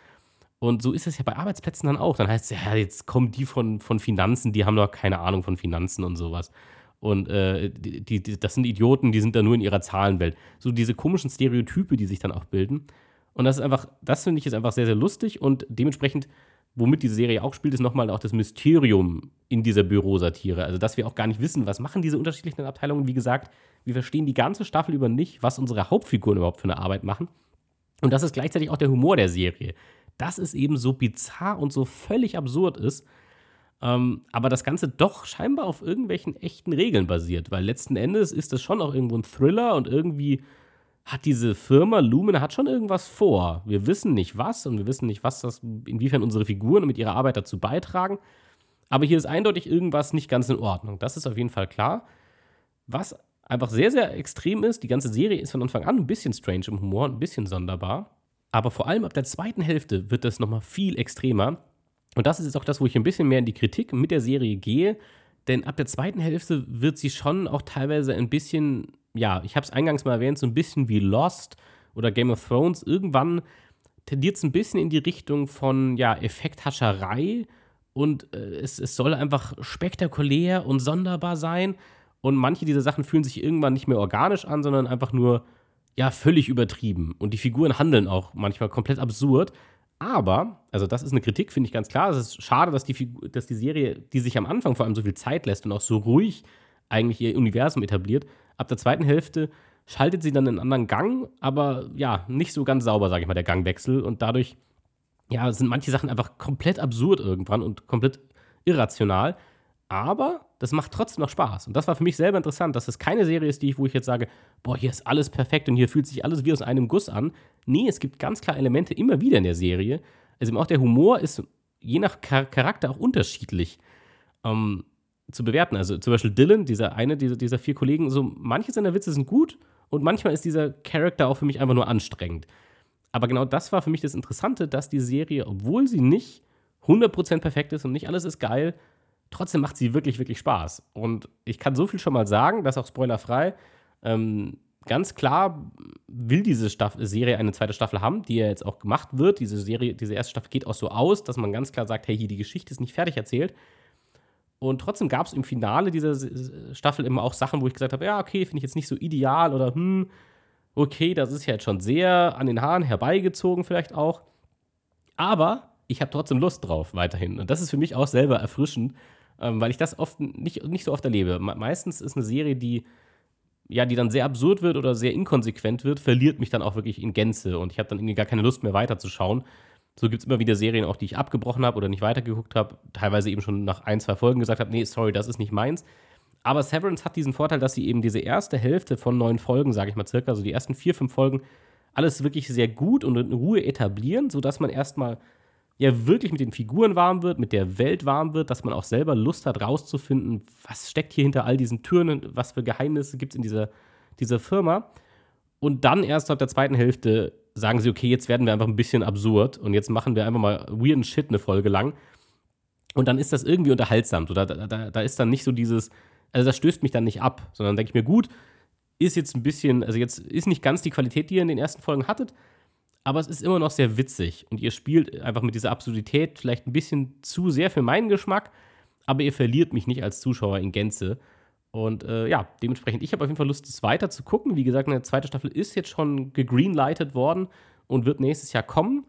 Und so ist es ja bei Arbeitsplätzen dann auch. Dann heißt es ja, jetzt kommen die von, von Finanzen, die haben doch keine Ahnung von Finanzen und sowas. Und äh, die, die, das sind Idioten, die sind da nur in ihrer Zahlenwelt. So diese komischen Stereotype, die sich dann auch bilden. Und das ist einfach, das finde ich ist einfach sehr, sehr lustig und dementsprechend, womit diese Serie auch spielt, ist nochmal auch das Mysterium in dieser Bürosatire. Also, dass wir auch gar nicht wissen, was machen diese unterschiedlichen Abteilungen. Wie gesagt, wir verstehen die ganze Staffel über nicht, was unsere Hauptfiguren überhaupt für eine Arbeit machen. Und das ist gleichzeitig auch der Humor der Serie dass es eben so bizarr und so völlig absurd ist. Ähm, aber das Ganze doch scheinbar auf irgendwelchen echten Regeln basiert, weil letzten Endes ist das schon auch irgendwo ein Thriller und irgendwie hat diese Firma Lumen hat schon irgendwas vor. Wir wissen nicht was und wir wissen nicht, was das, inwiefern unsere Figuren mit ihrer Arbeit dazu beitragen. Aber hier ist eindeutig irgendwas nicht ganz in Ordnung. Das ist auf jeden Fall klar. Was einfach sehr, sehr extrem ist, die ganze Serie ist von Anfang an ein bisschen strange im Humor, ein bisschen sonderbar. Aber vor allem ab der zweiten Hälfte wird das nochmal viel extremer. Und das ist jetzt auch das, wo ich ein bisschen mehr in die Kritik mit der Serie gehe. Denn ab der zweiten Hälfte wird sie schon auch teilweise ein bisschen, ja, ich habe es eingangs mal erwähnt, so ein bisschen wie Lost oder Game of Thrones. Irgendwann tendiert es ein bisschen in die Richtung von, ja, Effekthascherei. Und äh, es, es soll einfach spektakulär und sonderbar sein. Und manche dieser Sachen fühlen sich irgendwann nicht mehr organisch an, sondern einfach nur ja völlig übertrieben. Und die Figuren handeln auch manchmal komplett absurd. Aber, also das ist eine Kritik, finde ich ganz klar. Es ist schade, dass die, dass die Serie, die sich am Anfang vor allem so viel Zeit lässt und auch so ruhig eigentlich ihr Universum etabliert, ab der zweiten Hälfte schaltet sie dann einen anderen Gang, aber ja, nicht so ganz sauber, sage ich mal, der Gangwechsel. Und dadurch, ja, sind manche Sachen einfach komplett absurd irgendwann und komplett irrational. Aber das macht trotzdem noch Spaß. Und das war für mich selber interessant, dass es keine Serie ist, die ich, wo ich jetzt sage, boah, hier ist alles perfekt und hier fühlt sich alles wie aus einem Guss an. Nee, es gibt ganz klar Elemente immer wieder in der Serie. Also auch der Humor ist je nach Charakter auch unterschiedlich ähm, zu bewerten. Also zum Beispiel Dylan, dieser eine dieser, dieser vier Kollegen, so manche seiner Witze sind gut und manchmal ist dieser Charakter auch für mich einfach nur anstrengend. Aber genau das war für mich das Interessante, dass die Serie, obwohl sie nicht 100% perfekt ist und nicht alles ist geil, trotzdem macht sie wirklich, wirklich Spaß. Und ich kann so viel schon mal sagen, das auch spoilerfrei. Ähm, ganz klar will diese Staffel, Serie eine zweite Staffel haben, die ja jetzt auch gemacht wird. Diese Serie, diese erste Staffel geht auch so aus, dass man ganz klar sagt, hey, hier die Geschichte ist nicht fertig erzählt. Und trotzdem gab es im Finale dieser Staffel immer auch Sachen, wo ich gesagt habe, ja, okay, finde ich jetzt nicht so ideal oder hm, okay, das ist ja jetzt schon sehr an den Haaren herbeigezogen vielleicht auch. Aber ich habe trotzdem Lust drauf weiterhin. Und das ist für mich auch selber erfrischend, ähm, weil ich das oft nicht, nicht so oft erlebe. meistens ist eine Serie, die ja, die dann sehr absurd wird oder sehr inkonsequent wird, verliert mich dann auch wirklich in Gänze und ich habe dann irgendwie gar keine Lust mehr weiterzuschauen. So gibt es immer wieder Serien, auch die ich abgebrochen habe oder nicht weitergeguckt habe, teilweise eben schon nach ein, zwei Folgen gesagt habe, nee, sorry, das ist nicht meins. Aber Severance hat diesen Vorteil, dass sie eben diese erste Hälfte von neun Folgen, sage ich mal circa, also die ersten vier, fünf Folgen, alles wirklich sehr gut und in Ruhe etablieren, sodass man erstmal ja wirklich mit den Figuren warm wird, mit der Welt warm wird, dass man auch selber Lust hat, rauszufinden, was steckt hier hinter all diesen Türen was für Geheimnisse gibt es in dieser, dieser Firma. Und dann erst ab der zweiten Hälfte sagen sie, okay, jetzt werden wir einfach ein bisschen absurd und jetzt machen wir einfach mal weirden Shit eine Folge lang. Und dann ist das irgendwie unterhaltsam. So, da, da, da ist dann nicht so dieses, also das stößt mich dann nicht ab, sondern denke ich mir, gut, ist jetzt ein bisschen, also jetzt ist nicht ganz die Qualität, die ihr in den ersten Folgen hattet, aber es ist immer noch sehr witzig und ihr spielt einfach mit dieser Absurdität vielleicht ein bisschen zu sehr für meinen Geschmack, aber ihr verliert mich nicht als Zuschauer in Gänze. Und äh, ja, dementsprechend, ich habe auf jeden Fall Lust, es weiter zu gucken. Wie gesagt, eine zweite Staffel ist jetzt schon gegreenlightet worden und wird nächstes Jahr kommen.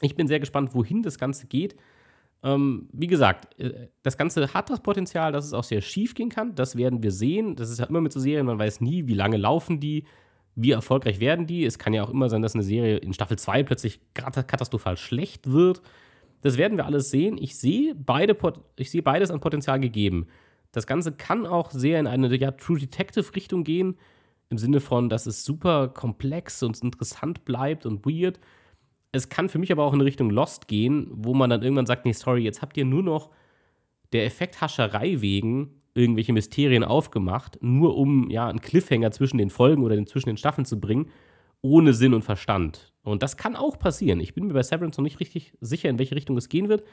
Ich bin sehr gespannt, wohin das Ganze geht. Ähm, wie gesagt, äh, das Ganze hat das Potenzial, dass es auch sehr schief gehen kann. Das werden wir sehen. Das ist ja immer mit so Serien, man weiß nie, wie lange laufen die, wie erfolgreich werden die. Es kann ja auch immer sein, dass eine Serie in Staffel 2 plötzlich katastrophal schlecht wird. Das werden wir alles sehen. Ich sehe, beide, ich sehe beides an Potenzial gegeben. Das Ganze kann auch sehr in eine ja, True Detective-Richtung gehen, im Sinne von, dass es super komplex und interessant bleibt und weird. Es kann für mich aber auch in Richtung Lost gehen, wo man dann irgendwann sagt: Nee, sorry, jetzt habt ihr nur noch der Effekthascherei wegen irgendwelche Mysterien aufgemacht, nur um ja einen Cliffhanger zwischen den Folgen oder zwischen den Staffeln zu bringen, ohne Sinn und Verstand. Und das kann auch passieren. Ich bin mir bei Severance noch nicht richtig sicher, in welche Richtung es gehen wird.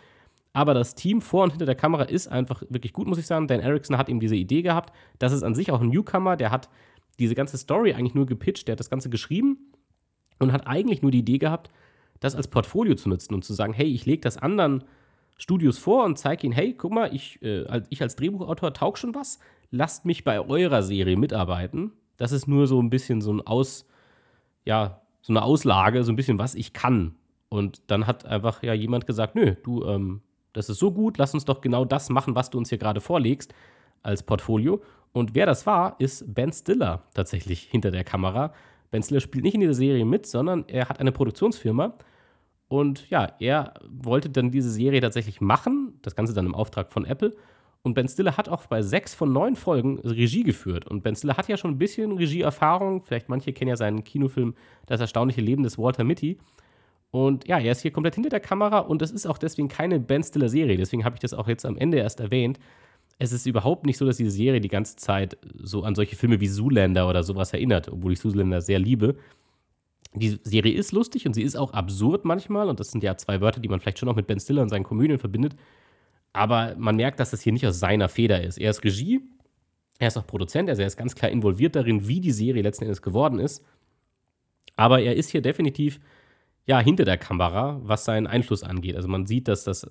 Aber das Team vor und hinter der Kamera ist einfach wirklich gut, muss ich sagen. Dan Erickson hat eben diese Idee gehabt. Das ist an sich auch ein Newcomer. Der hat diese ganze Story eigentlich nur gepitcht. Der hat das Ganze geschrieben und hat eigentlich nur die Idee gehabt, das als Portfolio zu nutzen und zu sagen: Hey, ich lege das anderen Studios vor und zeige ihnen: Hey, guck mal, ich, äh, ich als Drehbuchautor taug schon was. Lasst mich bei eurer Serie mitarbeiten. Das ist nur so ein bisschen so ein Aus, ja, so eine Auslage, so ein bisschen, was ich kann. Und dann hat einfach ja jemand gesagt, nö, du, ähm, das ist so gut, lass uns doch genau das machen, was du uns hier gerade vorlegst als Portfolio. Und wer das war, ist Ben Stiller tatsächlich hinter der Kamera. Ben Stiller spielt nicht in dieser Serie mit, sondern er hat eine Produktionsfirma. Und ja, er wollte dann diese Serie tatsächlich machen, das Ganze dann im Auftrag von Apple. Und Ben Stiller hat auch bei sechs von neun Folgen Regie geführt. Und Ben Stiller hat ja schon ein bisschen Regieerfahrung. Vielleicht manche kennen ja seinen Kinofilm Das erstaunliche Leben des Walter Mitty. Und ja, er ist hier komplett hinter der Kamera und das ist auch deswegen keine Ben Stiller-Serie. Deswegen habe ich das auch jetzt am Ende erst erwähnt. Es ist überhaupt nicht so, dass diese Serie die ganze Zeit so an solche Filme wie Zoolander oder sowas erinnert, obwohl ich Zoolander sehr liebe. Die Serie ist lustig und sie ist auch absurd manchmal. Und das sind ja zwei Wörter, die man vielleicht schon auch mit Ben Stiller und seinen Komödien verbindet. Aber man merkt, dass das hier nicht aus seiner Feder ist. Er ist Regie, er ist auch Produzent, also er ist ganz klar involviert darin, wie die Serie letzten Endes geworden ist. Aber er ist hier definitiv ja hinter der Kamera, was seinen Einfluss angeht. Also man sieht, dass das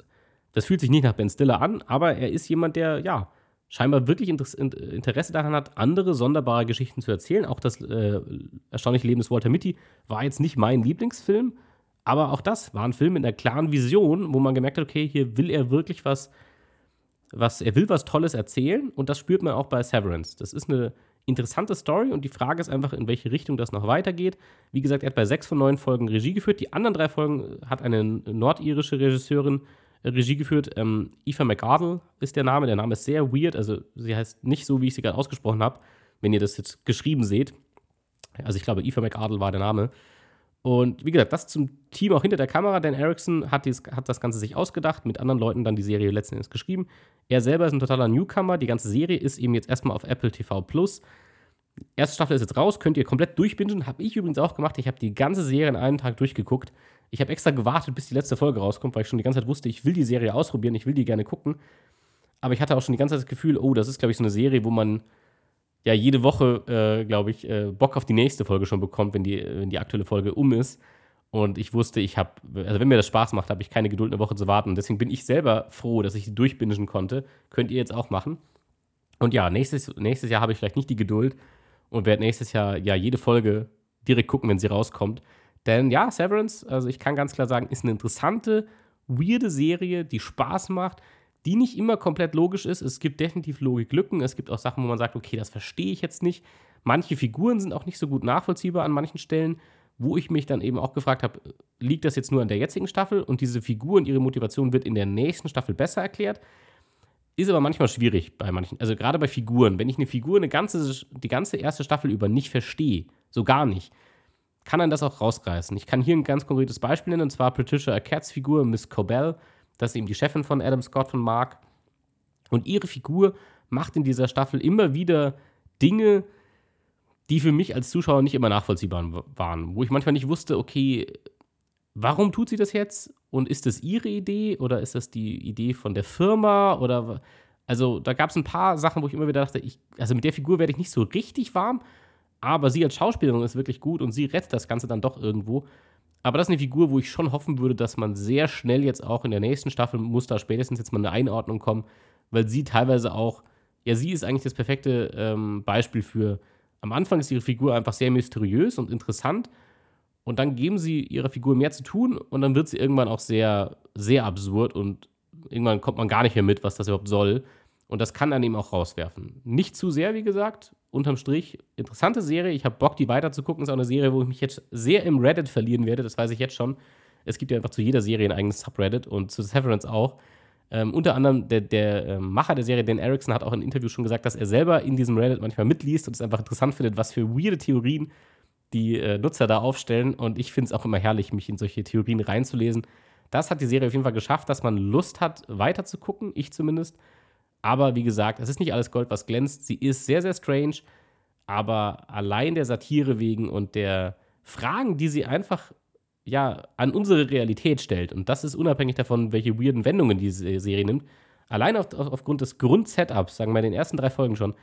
das fühlt sich nicht nach Ben Stiller an, aber er ist jemand, der ja scheinbar wirklich Interesse daran hat, andere sonderbare Geschichten zu erzählen. Auch das äh, erstaunliche Leben des Walter Mitty war jetzt nicht mein Lieblingsfilm, aber auch das war ein Film mit einer klaren Vision, wo man gemerkt hat, okay, hier will er wirklich was, was, er will was Tolles erzählen und das spürt man auch bei Severance. Das ist eine interessante Story und die Frage ist einfach, in welche Richtung das noch weitergeht. Wie gesagt, er hat bei sechs von neun Folgen Regie geführt. Die anderen drei Folgen hat eine nordirische Regisseurin äh, Regie geführt. Ähm, Aoife McArdle ist der Name. Der Name ist sehr weird. Also, sie heißt nicht so, wie ich sie gerade ausgesprochen habe, wenn ihr das jetzt geschrieben seht. Also, ich glaube, Aoife McArdle war der Name. Und wie gesagt, das zum Team auch hinter der Kamera. Dan Erickson hat, dies, hat das Ganze sich ausgedacht, mit anderen Leuten dann die Serie letzten Endes geschrieben. Er selber ist ein totaler Newcomer. Die ganze Serie ist eben jetzt erstmal auf Apple TV Plus. Erste Staffel ist jetzt raus, könnt ihr komplett durchbinden. Habe ich übrigens auch gemacht. Ich habe die ganze Serie in einem Tag durchgeguckt. Ich habe extra gewartet, bis die letzte Folge rauskommt, weil ich schon die ganze Zeit wusste, ich will die Serie ausprobieren, ich will die gerne gucken. Aber ich hatte auch schon die ganze Zeit das Gefühl, oh, das ist, glaube ich, so eine Serie, wo man ja jede Woche, äh, glaube ich, äh, Bock auf die nächste Folge schon bekommt, wenn die, wenn die aktuelle Folge um ist. Und ich wusste, ich habe, also wenn mir das Spaß macht, habe ich keine Geduld, eine Woche zu warten. Deswegen bin ich selber froh, dass ich die durchbingen konnte. Könnt ihr jetzt auch machen. Und ja, nächstes, nächstes Jahr habe ich vielleicht nicht die Geduld und werde nächstes Jahr ja jede Folge direkt gucken, wenn sie rauskommt. Denn ja, Severance, also ich kann ganz klar sagen, ist eine interessante, weirde Serie, die Spaß macht, die nicht immer komplett logisch ist. Es gibt definitiv Logiklücken. Es gibt auch Sachen, wo man sagt, okay, das verstehe ich jetzt nicht. Manche Figuren sind auch nicht so gut nachvollziehbar an manchen Stellen, wo ich mich dann eben auch gefragt habe, liegt das jetzt nur an der jetzigen Staffel und diese Figur und ihre Motivation wird in der nächsten Staffel besser erklärt? Ist aber manchmal schwierig bei manchen, also gerade bei Figuren. Wenn ich eine Figur eine ganze, die ganze erste Staffel über nicht verstehe, so gar nicht, kann einen das auch rausreißen. Ich kann hier ein ganz konkretes Beispiel nennen, und zwar Patricia Arquettes Figur, Miss Cobell. Das ist eben die Chefin von Adam Scott von Mark. Und ihre Figur macht in dieser Staffel immer wieder Dinge, die für mich als Zuschauer nicht immer nachvollziehbar waren. Wo ich manchmal nicht wusste, okay, warum tut sie das jetzt? Und ist das ihre Idee oder ist das die Idee von der Firma? Oder also da gab es ein paar Sachen, wo ich immer wieder dachte, ich, also mit der Figur werde ich nicht so richtig warm. Aber sie als Schauspielerin ist wirklich gut und sie rettet das Ganze dann doch irgendwo. Aber das ist eine Figur, wo ich schon hoffen würde, dass man sehr schnell jetzt auch in der nächsten Staffel muss da spätestens jetzt mal eine Einordnung kommen, weil sie teilweise auch, ja, sie ist eigentlich das perfekte ähm, Beispiel für, am Anfang ist ihre Figur einfach sehr mysteriös und interessant und dann geben sie ihrer Figur mehr zu tun und dann wird sie irgendwann auch sehr, sehr absurd und irgendwann kommt man gar nicht mehr mit, was das überhaupt soll. Und das kann dann eben auch rauswerfen. Nicht zu sehr, wie gesagt. Unterm Strich, interessante Serie. Ich habe Bock, die weiter zu gucken. Ist auch eine Serie, wo ich mich jetzt sehr im Reddit verlieren werde. Das weiß ich jetzt schon. Es gibt ja einfach zu jeder Serie ein eigenes Subreddit und zu Severance auch. Ähm, unter anderem der, der äh, Macher der Serie, Dan Erickson, hat auch in Interviews schon gesagt, dass er selber in diesem Reddit manchmal mitliest und es einfach interessant findet, was für weirde Theorien die äh, Nutzer da aufstellen. Und ich finde es auch immer herrlich, mich in solche Theorien reinzulesen. Das hat die Serie auf jeden Fall geschafft, dass man Lust hat, weiter zu gucken, ich zumindest. Aber wie gesagt, es ist nicht alles Gold, was glänzt. Sie ist sehr, sehr strange, aber allein der Satire wegen und der Fragen, die sie einfach ja, an unsere Realität stellt, und das ist unabhängig davon, welche weirden Wendungen diese Serie nimmt, allein auf, auf, aufgrund des Grundsetups, sagen wir in den ersten drei Folgen schon,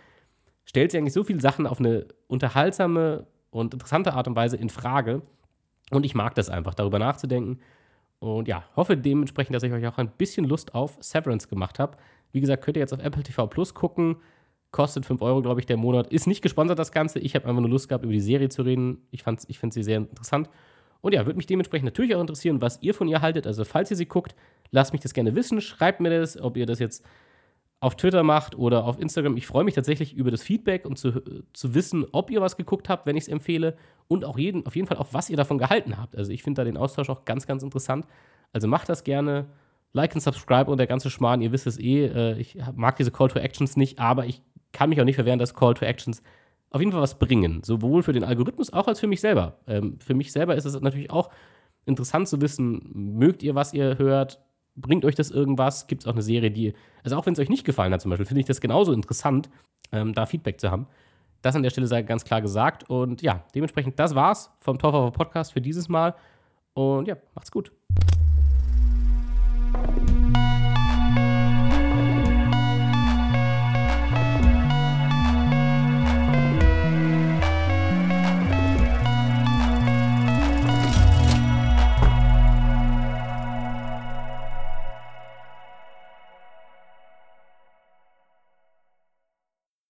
stellt sie eigentlich so viele Sachen auf eine unterhaltsame und interessante Art und Weise in Frage. Und ich mag das einfach, darüber nachzudenken. Und ja, hoffe dementsprechend, dass ich euch auch ein bisschen Lust auf Severance gemacht habe. Wie gesagt, könnt ihr jetzt auf Apple TV Plus gucken. Kostet 5 Euro, glaube ich, der Monat. Ist nicht gesponsert, das Ganze. Ich habe einfach nur Lust gehabt, über die Serie zu reden. Ich, ich finde sie sehr interessant. Und ja, würde mich dementsprechend natürlich auch interessieren, was ihr von ihr haltet. Also, falls ihr sie guckt, lasst mich das gerne wissen. Schreibt mir das, ob ihr das jetzt auf Twitter macht oder auf Instagram. Ich freue mich tatsächlich über das Feedback und zu, zu wissen, ob ihr was geguckt habt, wenn ich es empfehle. Und auch jeden, auf jeden Fall auch, was ihr davon gehalten habt. Also, ich finde da den Austausch auch ganz, ganz interessant. Also, macht das gerne. Like und subscribe und der ganze Schmarrn, ihr wisst es eh. Äh, ich mag diese Call to Actions nicht, aber ich kann mich auch nicht verwehren, dass Call to Actions auf jeden Fall was bringen. Sowohl für den Algorithmus auch als für mich selber. Ähm, für mich selber ist es natürlich auch interessant zu wissen, mögt ihr, was ihr hört? Bringt euch das irgendwas? Gibt es auch eine Serie, die, also auch wenn es euch nicht gefallen hat zum Beispiel, finde ich das genauso interessant, ähm, da Feedback zu haben. Das an der Stelle sei ganz klar gesagt. Und ja, dementsprechend, das war's vom Torfer Podcast für dieses Mal. Und ja, macht's gut.